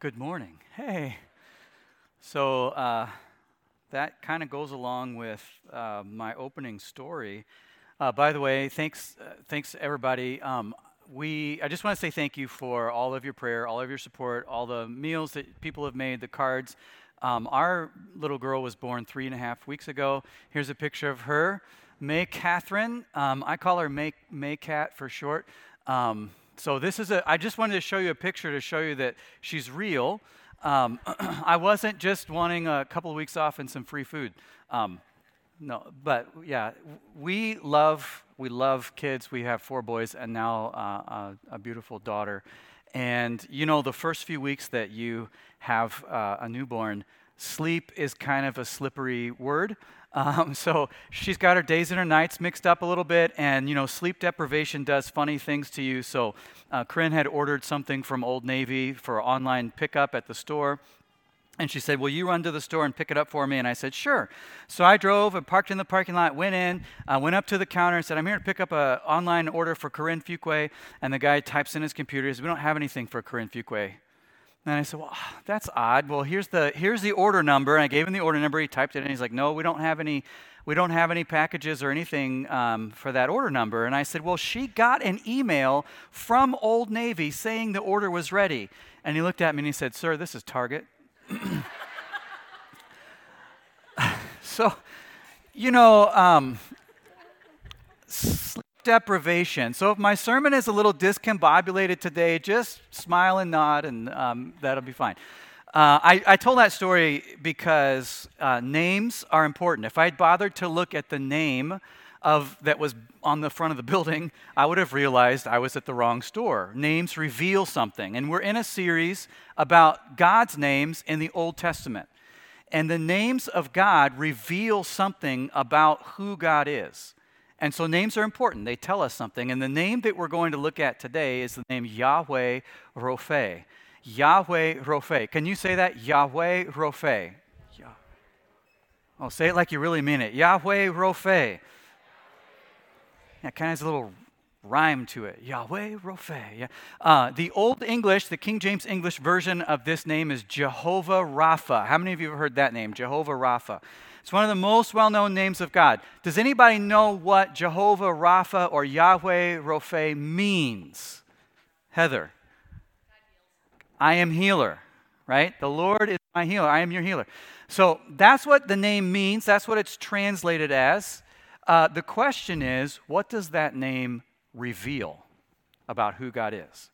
Good morning. Hey. So uh, that kind of goes along with uh, my opening story. Uh, by the way, thanks, uh, thanks everybody. Um, we, I just want to say thank you for all of your prayer, all of your support, all the meals that people have made, the cards. Um, our little girl was born three and a half weeks ago. Here's a picture of her, May Catherine. Um, I call her May, May Cat for short. So this is a, I just wanted to show you a picture to show you that she's real. Um, I wasn't just wanting a couple of weeks off and some free food. Um, no, but yeah, we love, we love kids. We have four boys and now uh, a, a, beautiful daughter. And you know, the first few weeks that you have uh, a newborn, sleep is kind of a slippery word. Um, so she's got her days and her nights mixed up a little bit, and you know, sleep deprivation does funny things to you. So, uh, Corinne had ordered something from Old Navy for online pickup at the store. And she said, Will you run to the store and pick it up for me? And I said, Sure. So I drove and parked in the parking lot, went in, uh, went up to the counter and said, I'm here to pick up an online order for Corinne Fuqua. And the guy types in his computer, says, We don't have anything for Corinne Fuqua. And I said, Well, that's odd. Well, here's the, here's the order number. And I gave him the order number. He typed it in. He's like, No, we don't have any. We don't have any packages or anything um, for that order number. And I said, Well, she got an email from Old Navy saying the order was ready. And he looked at me and he said, Sir, this is Target. so, you know, um, deprivation. So if my sermon is a little discombobulated today, just smile and nod, and um, that'll be fine. Uh, I, I, told that story because uh, names are important. If I'd bothered to look at the name of that was on the front of the building, I would have realized I was at the wrong store. Names reveal something, and we're in a series about God's names in the Old Testament. And the names of God reveal something about who God is. And so names are important. They tell us something. And the name that we're going to look at today is the name Yahweh Rophe. Yahweh Rophe. Can you say that? Yahweh Rophe. Yeah. Oh, say it like you really mean it. Yahweh Rophe. Yeah, kind of has a little rhyme to it. Yahweh Rophe. Yeah. Uh, the Old English, the King James English version of this name is Jehovah Rapha. How many of you have heard that name? Jehovah Rapha. It's one of the most well known names of God. Does anybody know what Jehovah Rapha or Yahweh Rophe means? Heather. I am healer, right? The Lord is my healer. I am your healer. So that's what the name means. That's what it's translated as. Uh, the question is, what does that name reveal about who God is?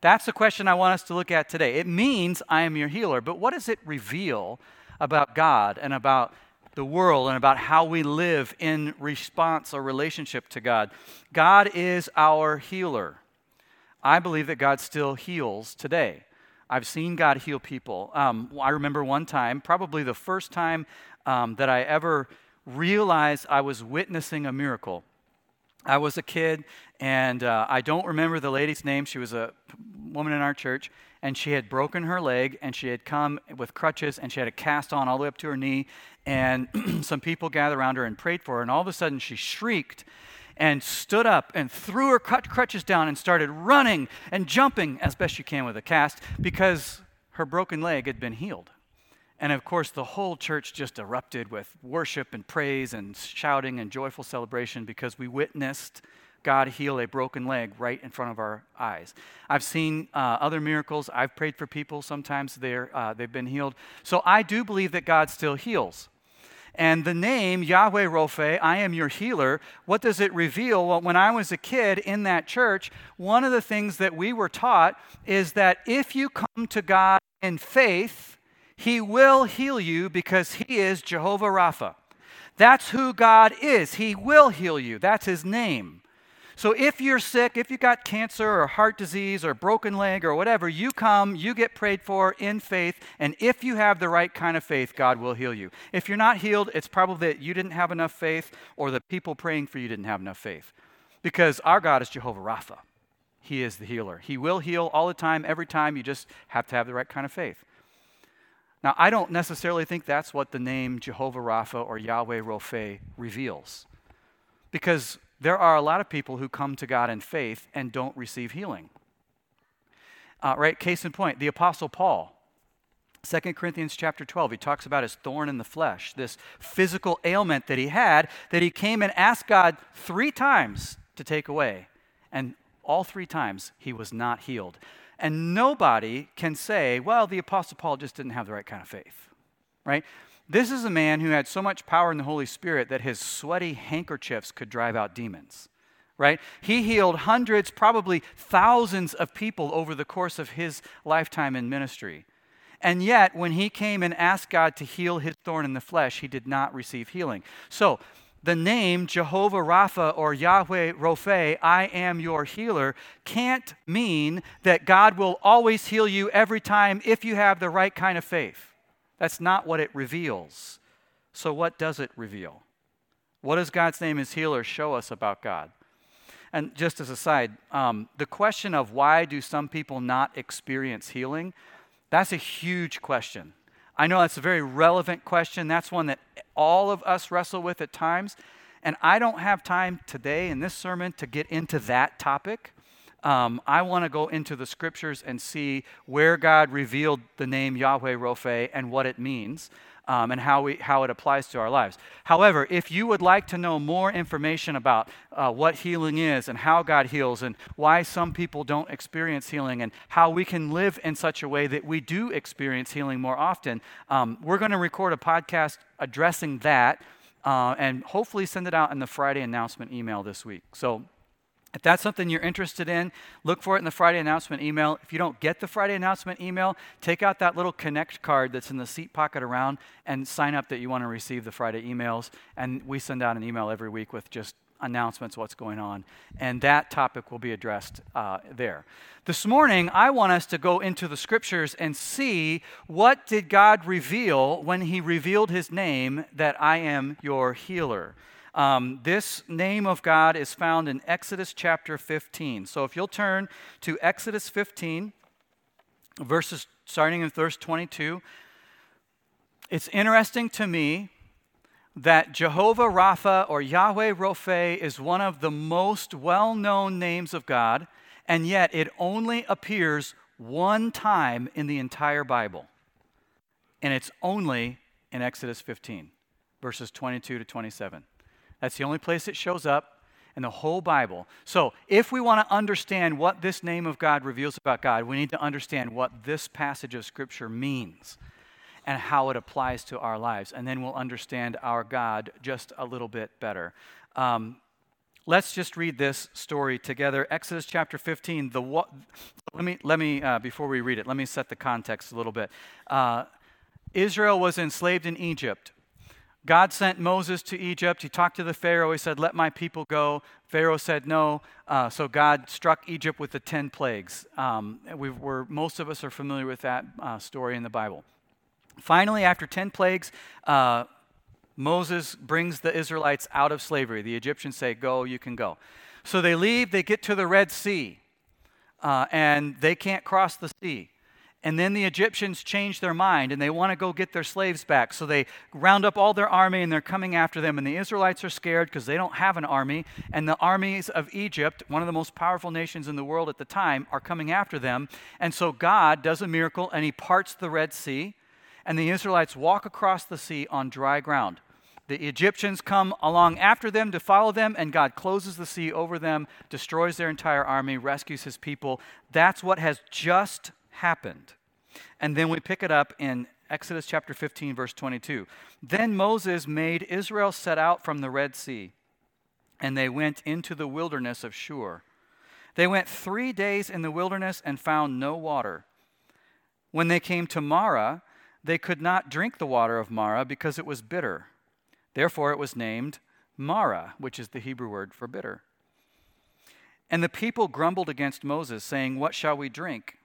That's the question I want us to look at today. It means I am your healer, but what does it reveal about God and about the world and about how we live in response or relationship to God. God is our healer. I believe that God still heals today. I've seen God heal people. Um, I remember one time, probably the first time um, that I ever realized I was witnessing a miracle. I was a kid, and uh, I don't remember the lady's name. She was a woman in our church, and she had broken her leg, and she had come with crutches, and she had a cast on all the way up to her knee. And some people gathered around her and prayed for her, and all of a sudden she shrieked and stood up and threw her crutches down and started running and jumping as best she can with a cast because her broken leg had been healed. And of course, the whole church just erupted with worship and praise and shouting and joyful celebration because we witnessed God heal a broken leg right in front of our eyes. I've seen uh, other miracles. I've prayed for people. Sometimes they're, uh, they've been healed. So I do believe that God still heals. And the name Yahweh Rophe, I am your healer, what does it reveal? Well, when I was a kid in that church, one of the things that we were taught is that if you come to God in faith, he will heal you because He is Jehovah Rapha. That's who God is. He will heal you. That's His name. So if you're sick, if you've got cancer or heart disease or broken leg or whatever, you come, you get prayed for in faith, and if you have the right kind of faith, God will heal you. If you're not healed, it's probably that you didn't have enough faith or the people praying for you didn't have enough faith. Because our God is Jehovah Rapha. He is the healer. He will heal all the time, every time. You just have to have the right kind of faith. Now, I don't necessarily think that's what the name Jehovah Rapha or Yahweh Rophe reveals. Because there are a lot of people who come to God in faith and don't receive healing. Uh, right? Case in point, the Apostle Paul. 2 Corinthians chapter 12, he talks about his thorn in the flesh, this physical ailment that he had that he came and asked God three times to take away. And all three times he was not healed. And nobody can say, well, the Apostle Paul just didn't have the right kind of faith, right? This is a man who had so much power in the Holy Spirit that his sweaty handkerchiefs could drive out demons right? He healed hundreds, probably thousands of people over the course of his lifetime in ministry. And yet, when he came and asked God to heal his thorn in the flesh, he did not receive healing. So, the name Jehovah Rapha or Yahweh Rophe, I am your healer, can't mean that God will always heal you every time if you have the right kind of faith. That's not what it reveals. So, what does it reveal? What does God's name as healer show us about God? And just as a side, um, the question of why do some people not experience healing, that's a huge question. I know that's a very relevant question. That's one that all of us wrestle with at times. And I don't have time today in this sermon to get into that topic. Um, I want to go into the scriptures and see where God revealed the name Yahweh Rophe and what it means um, and how, we, how it applies to our lives. However, if you would like to know more information about uh, what healing is and how God heals and why some people don't experience healing and how we can live in such a way that we do experience healing more often, um, we're going to record a podcast addressing that uh, and hopefully send it out in the Friday announcement email this week. So if that's something you're interested in, look for it in the Friday announcement email. If you don't get the Friday announcement email, take out that little connect card that's in the seat pocket around and sign up that you want to receive the Friday emails. And we send out an email every week with just announcements, what's going on. And that topic will be addressed uh, there. This morning, I want us to go into the scriptures and see what did God reveal when he revealed his name that I am your healer. Um, this name of God is found in Exodus chapter 15. So if you'll turn to Exodus 15, verses starting in verse 22, it's interesting to me that Jehovah Rapha or Yahweh Rophe is one of the most well known names of God, and yet it only appears one time in the entire Bible. And it's only in Exodus 15, verses 22 to 27. That's the only place it shows up in the whole Bible. So, if we want to understand what this name of God reveals about God, we need to understand what this passage of Scripture means and how it applies to our lives. And then we'll understand our God just a little bit better. Um, let's just read this story together. Exodus chapter 15. The let me let me uh, before we read it, let me set the context a little bit. Uh, Israel was enslaved in Egypt. God sent Moses to Egypt. He talked to the Pharaoh. He said, Let my people go. Pharaoh said no. Uh, so God struck Egypt with the 10 plagues. Um, we are most of us are familiar with that uh, story in the Bible. Finally, after 10 plagues, uh, Moses brings the Israelites out of slavery. The Egyptians say, Go, you can go. So they leave, they get to the Red Sea, uh, and they can't cross the sea. And then the Egyptians change their mind and they want to go get their slaves back. So they round up all their army and they're coming after them. And the Israelites are scared because they don't have an army. And the armies of Egypt, one of the most powerful nations in the world at the time, are coming after them. And so God does a miracle and he parts the Red Sea. And the Israelites walk across the sea on dry ground. The Egyptians come along after them to follow them, and God closes the sea over them, destroys their entire army, rescues his people. That's what has just happened. And then we pick it up in Exodus chapter 15, verse 22. Then Moses made Israel set out from the Red Sea, and they went into the wilderness of Shur. They went three days in the wilderness and found no water. When they came to Marah, they could not drink the water of Marah because it was bitter. Therefore, it was named Marah, which is the Hebrew word for bitter. And the people grumbled against Moses, saying, What shall we drink?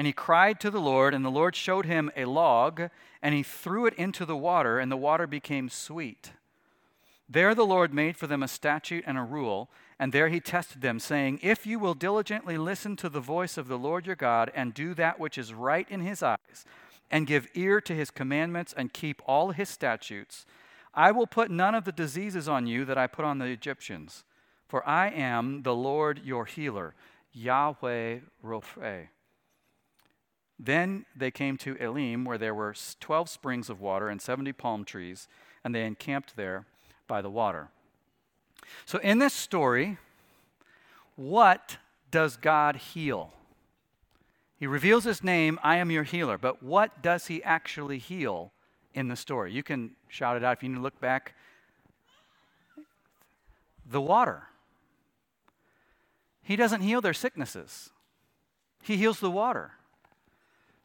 And he cried to the Lord, and the Lord showed him a log, and he threw it into the water, and the water became sweet. There the Lord made for them a statute and a rule, and there he tested them, saying, If you will diligently listen to the voice of the Lord your God, and do that which is right in his eyes, and give ear to his commandments, and keep all his statutes, I will put none of the diseases on you that I put on the Egyptians. For I am the Lord your healer, Yahweh Rophe. Then they came to Elim, where there were 12 springs of water and 70 palm trees, and they encamped there by the water. So, in this story, what does God heal? He reveals his name, I am your healer. But what does he actually heal in the story? You can shout it out if you need to look back. The water. He doesn't heal their sicknesses, he heals the water.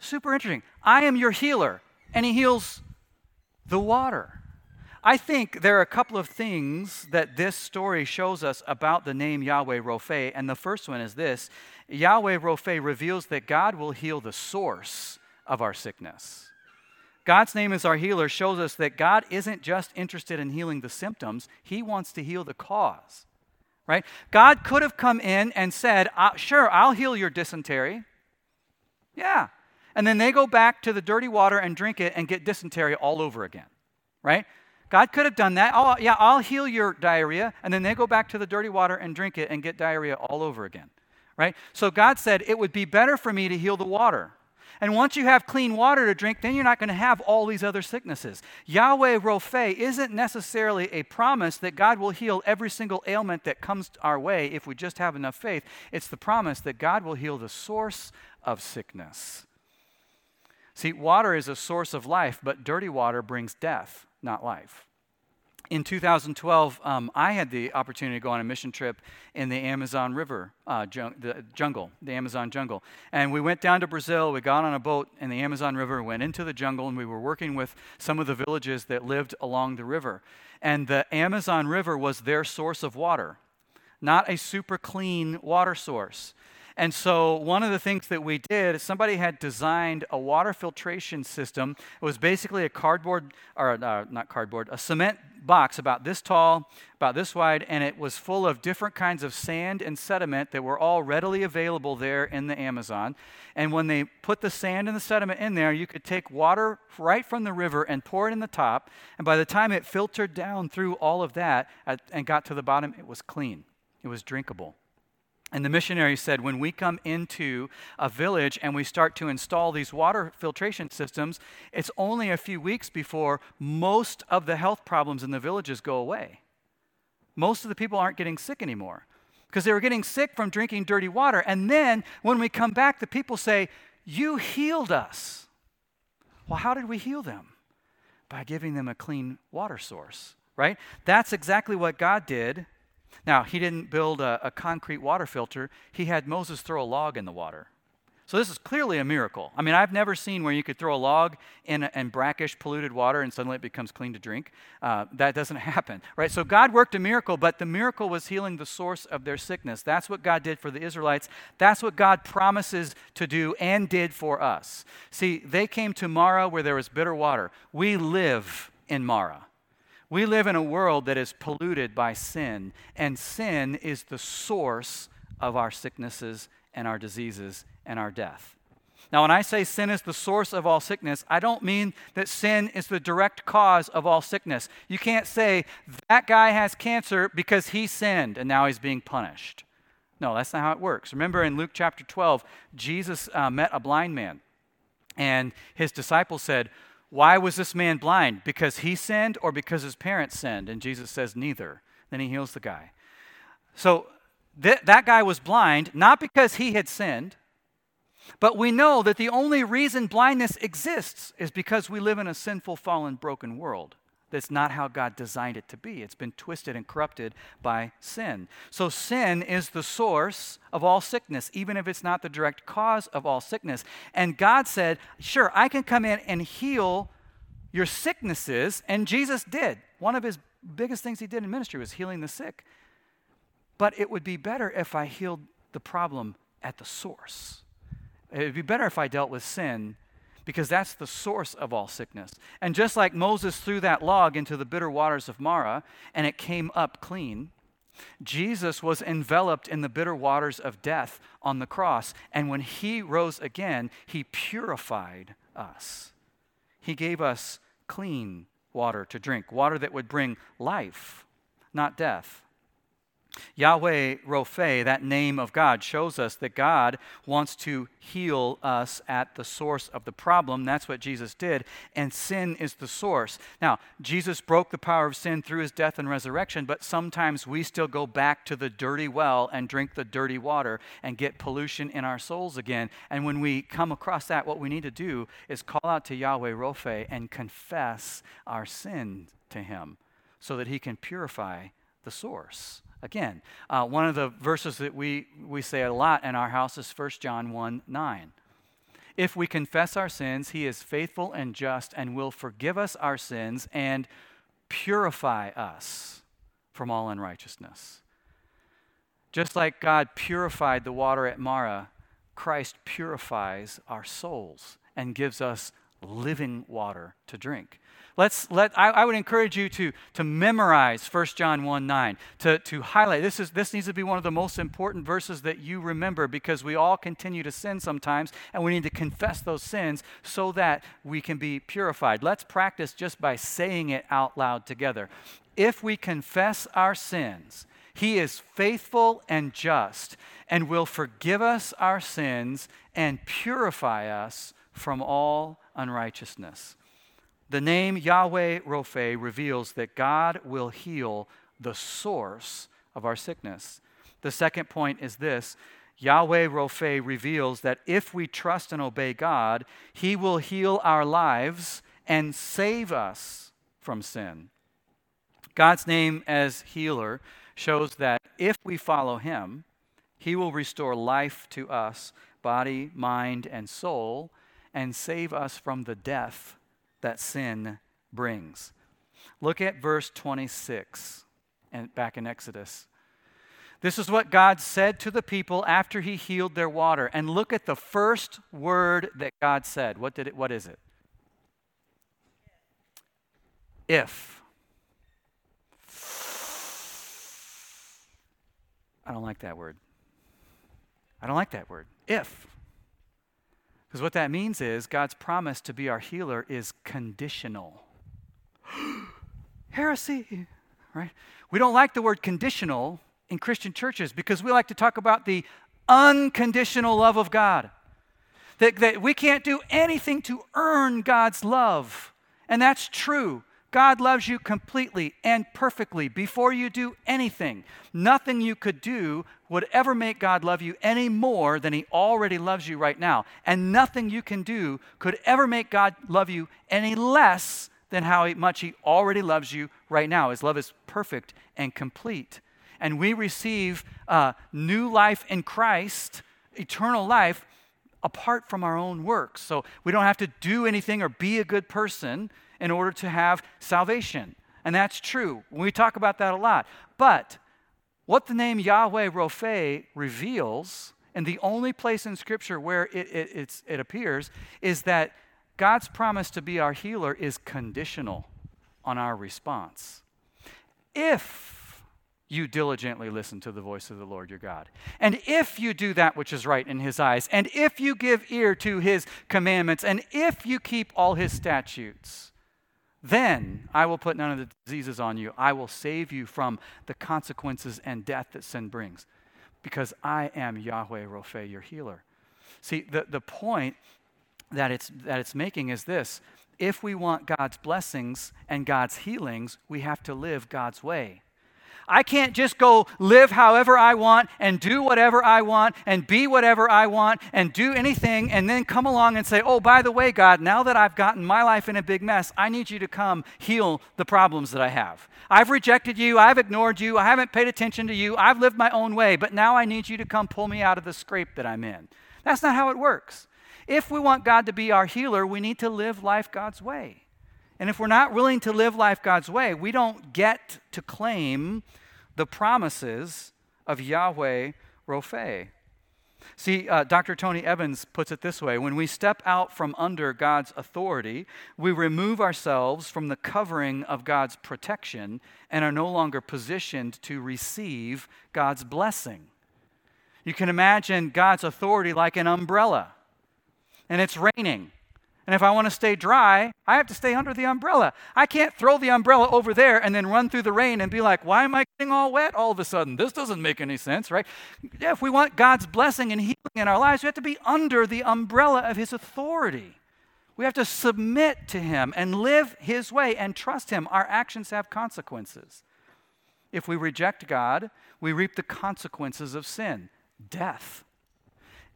Super interesting. I am your healer, and he heals the water. I think there are a couple of things that this story shows us about the name Yahweh Rophe, and the first one is this Yahweh Rophe reveals that God will heal the source of our sickness. God's name as our healer shows us that God isn't just interested in healing the symptoms, He wants to heal the cause. Right? God could have come in and said, uh, Sure, I'll heal your dysentery. Yeah. And then they go back to the dirty water and drink it and get dysentery all over again. Right? God could have done that. Oh, yeah, I'll heal your diarrhea. And then they go back to the dirty water and drink it and get diarrhea all over again. Right? So God said, it would be better for me to heal the water. And once you have clean water to drink, then you're not going to have all these other sicknesses. Yahweh Rophe isn't necessarily a promise that God will heal every single ailment that comes our way if we just have enough faith. It's the promise that God will heal the source of sickness. See, water is a source of life, but dirty water brings death not life. In 2012, um, I had the opportunity to go on a mission trip in the Amazon River uh, jung- the jungle, the Amazon jungle. And we went down to Brazil. We got on a boat in the Amazon River, went into the jungle, and we were working with some of the villages that lived along the river. And the Amazon River was their source of water, not a super clean water source. And so, one of the things that we did, somebody had designed a water filtration system. It was basically a cardboard, or uh, not cardboard, a cement box about this tall, about this wide, and it was full of different kinds of sand and sediment that were all readily available there in the Amazon. And when they put the sand and the sediment in there, you could take water right from the river and pour it in the top. And by the time it filtered down through all of that and got to the bottom, it was clean, it was drinkable. And the missionary said, when we come into a village and we start to install these water filtration systems, it's only a few weeks before most of the health problems in the villages go away. Most of the people aren't getting sick anymore because they were getting sick from drinking dirty water. And then when we come back, the people say, You healed us. Well, how did we heal them? By giving them a clean water source, right? That's exactly what God did now, he didn't build a, a, concrete water filter, he had Moses throw a log in the water. So, this is clearly a miracle. I mean, I've never seen where you could throw a log in, in brackish, polluted water and suddenly it becomes clean to drink. Uh, that doesn't happen, right? So, God worked a miracle, but the miracle was healing the source of their sickness. That's what God did for the Israelites. That's what God promises to do and did for us. See, they came to Marah where there was bitter water. We live in Marah. We live in a world that is polluted by sin, and sin is the source of our sicknesses and our diseases and our death. Now, when I say sin is the source of all sickness, I don't mean that sin is the direct cause of all sickness. You can't say that guy has cancer because he sinned and now he's being punished. No, that's not how it works. Remember in Luke chapter 12, Jesus uh, met a blind man, and his disciples said, why was this man blind? Because he sinned or because his parents sinned? And Jesus says, Neither. Then he heals the guy. So th- that guy was blind, not because he had sinned, but we know that the only reason blindness exists is because we live in a sinful, fallen, broken world. That's not how God designed it to be. It's been twisted and corrupted by sin. So, sin is the source of all sickness, even if it's not the direct cause of all sickness. And God said, Sure, I can come in and heal your sicknesses. And Jesus did. One of his biggest things he did in ministry was healing the sick. But it would be better if I healed the problem at the source. It would be better if I dealt with sin because that's the source of all sickness. And just like Moses threw that log into the bitter waters of Marah and it came up clean, Jesus was enveloped in the bitter waters of death on the cross. And when he rose again, he purified us. He gave us clean water to drink, water that would bring life, not death. Yahweh Rophe, that name of God, shows us that God wants to heal us at the source of the problem. That's what Jesus did, and sin is the source. Now, Jesus broke the power of sin through his death and resurrection, but sometimes we still go back to the dirty well and drink the dirty water and get pollution in our souls again. And when we come across that, what we need to do is call out to Yahweh Rophe and confess our sin to him so that he can purify the source. Again, uh, one of the verses that we, we say a lot in our house is 1 John 1 9. If we confess our sins, he is faithful and just and will forgive us our sins and purify us from all unrighteousness. Just like God purified the water at Marah, Christ purifies our souls and gives us living water to drink. Let's let I, I, would encourage you to, to memorize 1 John 1 9, to, to highlight. This is this needs to be one of the most important verses that you remember because we all continue to sin sometimes, and we need to confess those sins so that we can be purified. Let's practice just by saying it out loud together. If we confess our sins, he is faithful and just and will forgive us our sins and purify us from all unrighteousness. The name Yahweh Rophe reveals that God will heal the source of our sickness. The second point is this Yahweh Rophe reveals that if we trust and obey God, He will heal our lives and save us from sin. God's name as healer shows that if we follow Him, He will restore life to us, body, mind, and soul, and save us from the death that sin brings. Look at verse 26 and back in Exodus. This is what God said to the people after he healed their water. And look at the first word that God said. What did it what is it? If. I don't like that word. I don't like that word. If. Because what that means is God's promise to be our healer is conditional. Heresy, right? We don't like the word conditional in Christian churches because we like to talk about the unconditional love of God. That, that we can't do anything to earn God's love. And that's true. God loves you completely and perfectly before you do anything. Nothing you could do would ever make God love you any more than He already loves you right now. And nothing you can do could ever make God love you any less than how much He already loves you right now. His love is perfect and complete. And we receive uh, new life in Christ, eternal life, apart from our own works. So we don't have to do anything or be a good person in order to have salvation. And that's true. We talk about that a lot. But what the name Yahweh Rophe reveals, and the only place in Scripture where it, it, it appears, is that God's promise to be our healer is conditional on our response. If you diligently listen to the voice of the Lord your God, and if you do that which is right in his eyes, and if you give ear to his commandments, and if you keep all his statutes, then I will put none of the diseases on you. I will save you from the consequences and death that sin brings, because I am Yahweh Rophe, your healer. See, the, the point that it's, that it's making is this if we want God's blessings and God's healings, we have to live God's way. I can't just go live however I want and do whatever I want and be whatever I want and do anything and then come along and say, oh, by the way, God, now that I've gotten my life in a big mess, I need you to come heal the problems that I have. I've rejected you. I've ignored you. I haven't paid attention to you. I've lived my own way, but now I need you to come pull me out of the scrape that I'm in. That's not how it works. If we want God to be our healer, we need to live life God's way. And if we're not willing to live life God's way, we don't get to claim the promises of Yahweh Rophe. See, uh, Dr. Tony Evans puts it this way when we step out from under God's authority, we remove ourselves from the covering of God's protection and are no longer positioned to receive God's blessing. You can imagine God's authority like an umbrella, and it's raining And if I want to stay dry, I have to stay under the umbrella. I can't throw the umbrella over there and then run through the rain and be like, why am I getting all wet all of a sudden? This doesn't make any sense, right? Yeah, if we want God's blessing and healing in our lives, we have to be under the umbrella of His authority. We have to submit to Him and live His way and trust Him. Our actions have consequences. If we reject God, we reap the consequences of sin death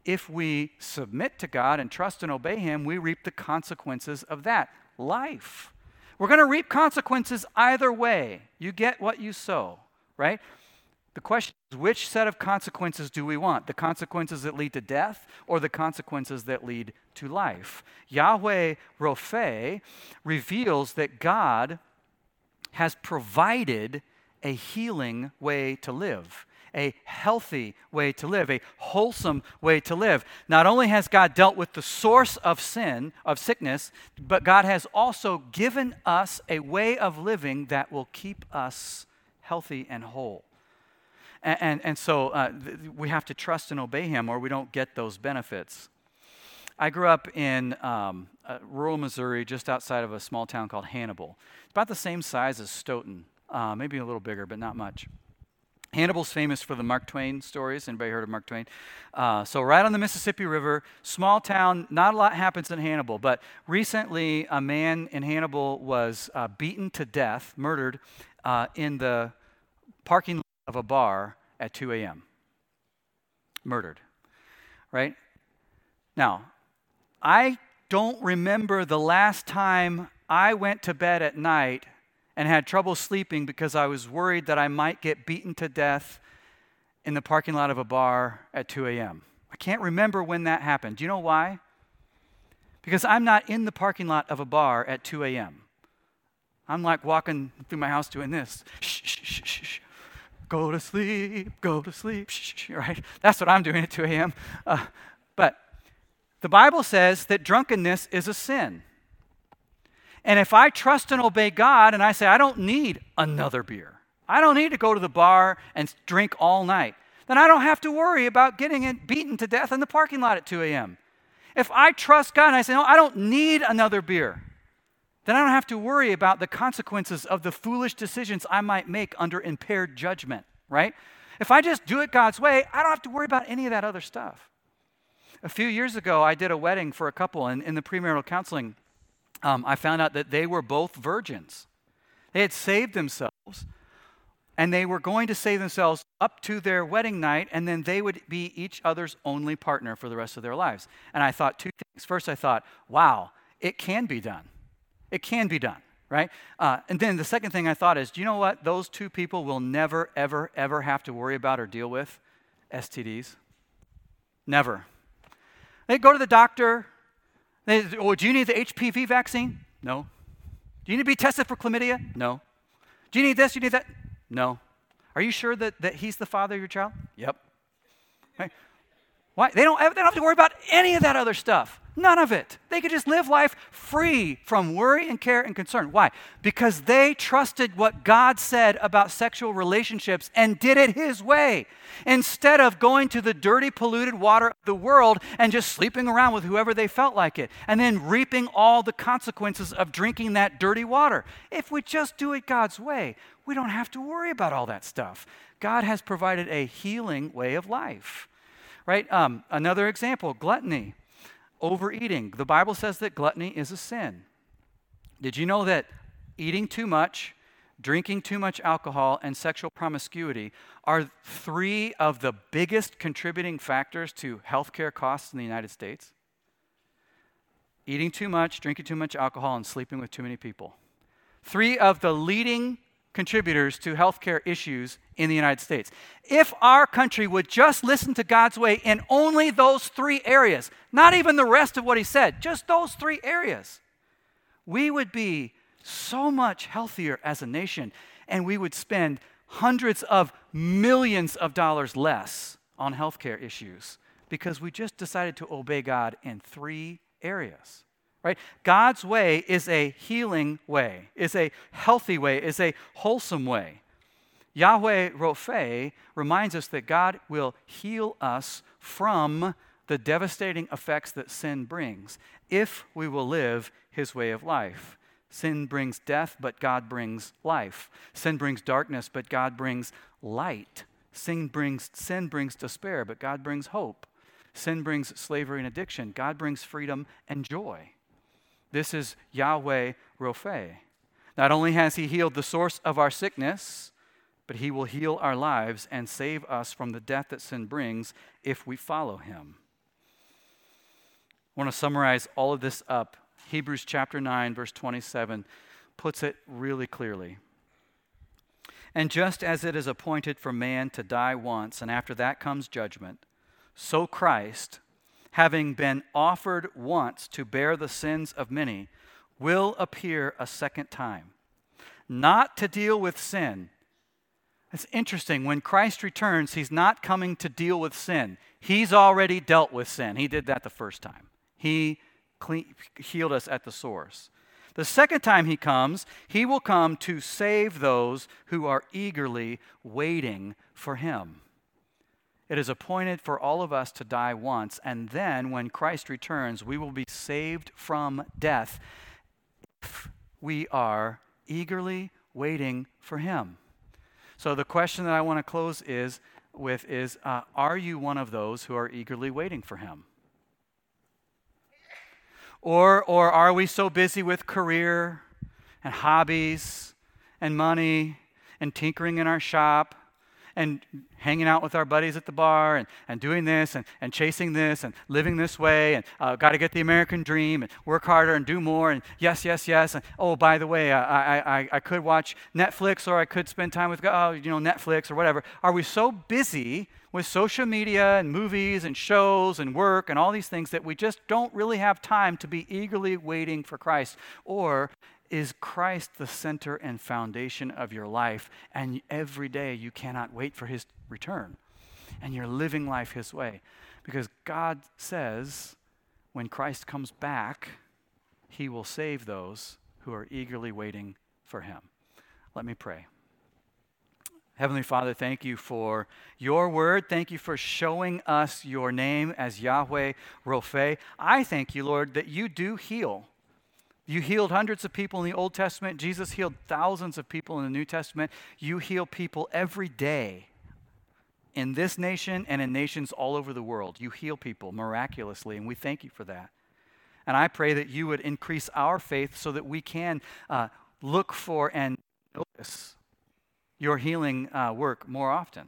if we submit to God and trust and obey Him, we reap the consequences of that life. We're going to reap consequences either way. You get what you sow, right? The question is which set of consequences do we want? The consequences that lead to death or the consequences that lead to life? Yahweh Rophe reveals that God has provided a healing way to live a healthy way to live, a wholesome way to live. Not only has God dealt with the source of sin, of sickness, but God has also given us a way of living that will keep us healthy and whole. And, and, and so uh, th- we have to trust and obey Him, or we don't get those benefits. I grew up in um, uh, rural Missouri, just outside of a small town called Hannibal. It's about the same size as Stoughton, uh, maybe a little bigger, but not much. Hannibal's famous for the Mark Twain stories. Anybody heard of Mark Twain? Uh, so, right on the Mississippi River, small town, not a lot happens in Hannibal. But recently, a man in Hannibal was uh, beaten to death, murdered, uh, in the parking lot of a bar at 2 a.m. Murdered. Right? Now, I don't remember the last time I went to bed at night and had trouble sleeping because I was worried that I might get beaten to death in the parking lot of a bar at 2 a.m. I can't remember when that happened. Do you know why? Because I'm not in the parking lot of a bar at 2 a.m. I'm like walking through my house doing this. Shh, shh, shh, shh. Go to sleep, go to sleep, shh, shh, right? That's what I'm doing at 2 a.m. Uh, but the Bible says that drunkenness is a sin. And if I trust and obey God and I say, I don't need another beer, I don't need to go to the bar and drink all night, then I don't have to worry about getting beaten to death in the parking lot at 2 a.m. If I trust God and I say, No, I don't need another beer, then I don't have to worry about the consequences of the foolish decisions I might make under impaired judgment, right? If I just do it God's way, I don't have to worry about any of that other stuff. A few years ago, I did a wedding for a couple, and in the premarital counseling, um, I found out that they were both virgins. They had saved themselves, and they were going to save themselves up to their wedding night, and then they would be each other's only partner for the rest of their lives. And I thought two things. First, I thought, wow, it can be done. It can be done, right? Uh, and then the second thing I thought is, do you know what? Those two people will never, ever, ever have to worry about or deal with STDs. Never. They go to the doctor, oh, do you need the HPV vaccine? No. Do you need to be tested for chlamydia? No. Do you need this? Do you need that? No. Are you sure that, that he's the father of your child? Yep. Okay. Why? They don't, they don't have to worry about any of that other stuff. None of it. They could just live life free from worry and care and concern. Why? Because they trusted what God said about sexual relationships and did it His way. Instead of going to the dirty, polluted water of the world and just sleeping around with whoever they felt like it, and then reaping all the consequences of drinking that dirty water. If we just do it God's way, we don't have to worry about all that stuff. God has provided a healing way of life. Right? Um, another example gluttony overeating. The Bible says that gluttony is a sin. Did you know that eating too much, drinking too much alcohol, and sexual promiscuity are three of the biggest contributing factors to healthcare costs in the United States? Eating too much, drinking too much alcohol, and sleeping with too many people. Three of the leading contributors to healthcare issues in the United States. If our country would just listen to God's way in only those three areas, not even the rest of what He said, just those three areas, we would be so much healthier as a nation and we would spend hundreds of millions of dollars less on healthcare issues because we just decided to obey God in three areas right? God's way is a healing way, is a healthy way, is a wholesome way. Yahweh Rophe reminds us that God will heal us from the devastating effects that sin brings if we will live his way of life. Sin brings death, but God brings life. Sin brings darkness, but God brings light. Sin brings, sin brings despair, but God brings hope. Sin brings slavery and addiction. God brings freedom and joy. This is Yahweh Rophe. Not only has He healed the source of our sickness, but He will heal our lives and save us from the death that sin brings if we follow Him. I want to summarize all of this up. Hebrews chapter 9, verse 27 puts it really clearly. And just as it is appointed for man to die once, and after that comes judgment, so Christ, having been offered once to bear the sins of many, will appear a second time, not to deal with sin. It's interesting. When Christ returns, he's not coming to deal with sin. He's already dealt with sin. He did that the first time. He healed us at the source. The second time he comes, he will come to save those who are eagerly waiting for him. It is appointed for all of us to die once, and then when Christ returns, we will be saved from death if we are eagerly waiting for him. So the question that I want to close is with is uh, are you one of those who are eagerly waiting for him? Or, or are we so busy with career and hobbies and money and tinkering in our shop and hanging out with our buddies at the bar and, and doing this and, and chasing this and living this way and uh, got to get the American dream and work harder and do more and yes, yes, yes. And oh, by the way, I, I, I could watch Netflix or I could spend time with, oh, you know, Netflix or whatever. Are we so busy with social media and movies and shows and work and all these things that we just don't really have time to be eagerly waiting for Christ? Or is Christ the center and foundation of your life, and every day you cannot wait for his return, and you're living life his way. Because God says when Christ comes back, he will save those who are eagerly waiting for him. Let me pray. Heavenly Father, thank you for your word. Thank you for showing us your name as Yahweh Rophe. I thank you, Lord, that you do heal. You healed hundreds of people in the Old Testament. Jesus healed thousands of people in the New Testament. You heal people every day in this nation and in nations all over the world. You heal people miraculously, and we thank you for that. And I pray that you would increase our faith so that we can uh, look for and notice your healing uh, work more often.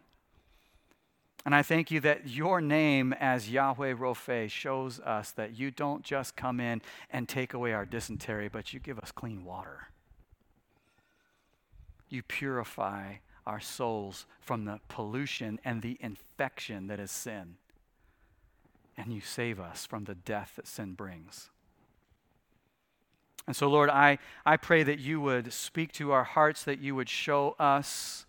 And I thank you that your name as Yahweh Rophe shows us that you don't just come in and take away our dysentery, but you give us clean water. You purify our souls from the pollution and the infection that is sin. And you save us from the death that sin brings. And so, Lord, I, I pray that you would speak to our hearts, that you would show us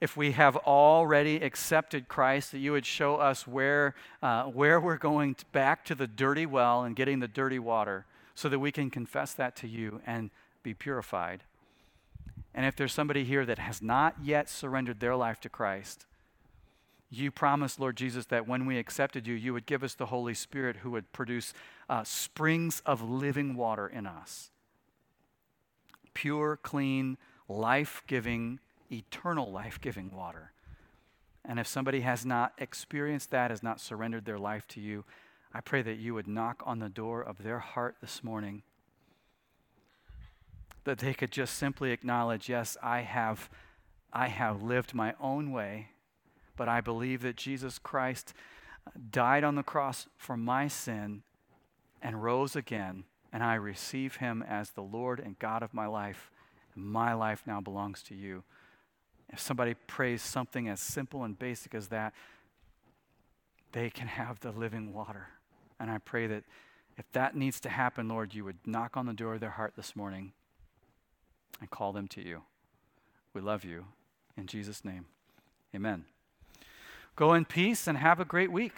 if we have already accepted Christ, that you would show us where, uh, where we're going to back to the dirty well and getting the dirty water so that we can confess that to you and be purified. And if there's somebody here that has not yet surrendered their life to Christ, you promised, Lord Jesus, that when we accepted you, you would give us the Holy Spirit who would produce uh, springs of living water in us. Pure, clean, life giving eternal life giving water. And if somebody has not experienced that, has not surrendered their life to you, I pray that you would knock on the door of their heart this morning. That they could just simply acknowledge, yes, I have, I have lived my own way, but I believe that Jesus Christ died on the cross for my sin and rose again, and I receive him as the Lord and God of my life. My life now belongs to you. If somebody prays something as simple and basic as that, they can have the living water. And I pray that if that needs to happen, Lord, you would knock on the door of their heart this morning and call them to you. We love you. In Jesus' name, amen. Go in peace and have a great week.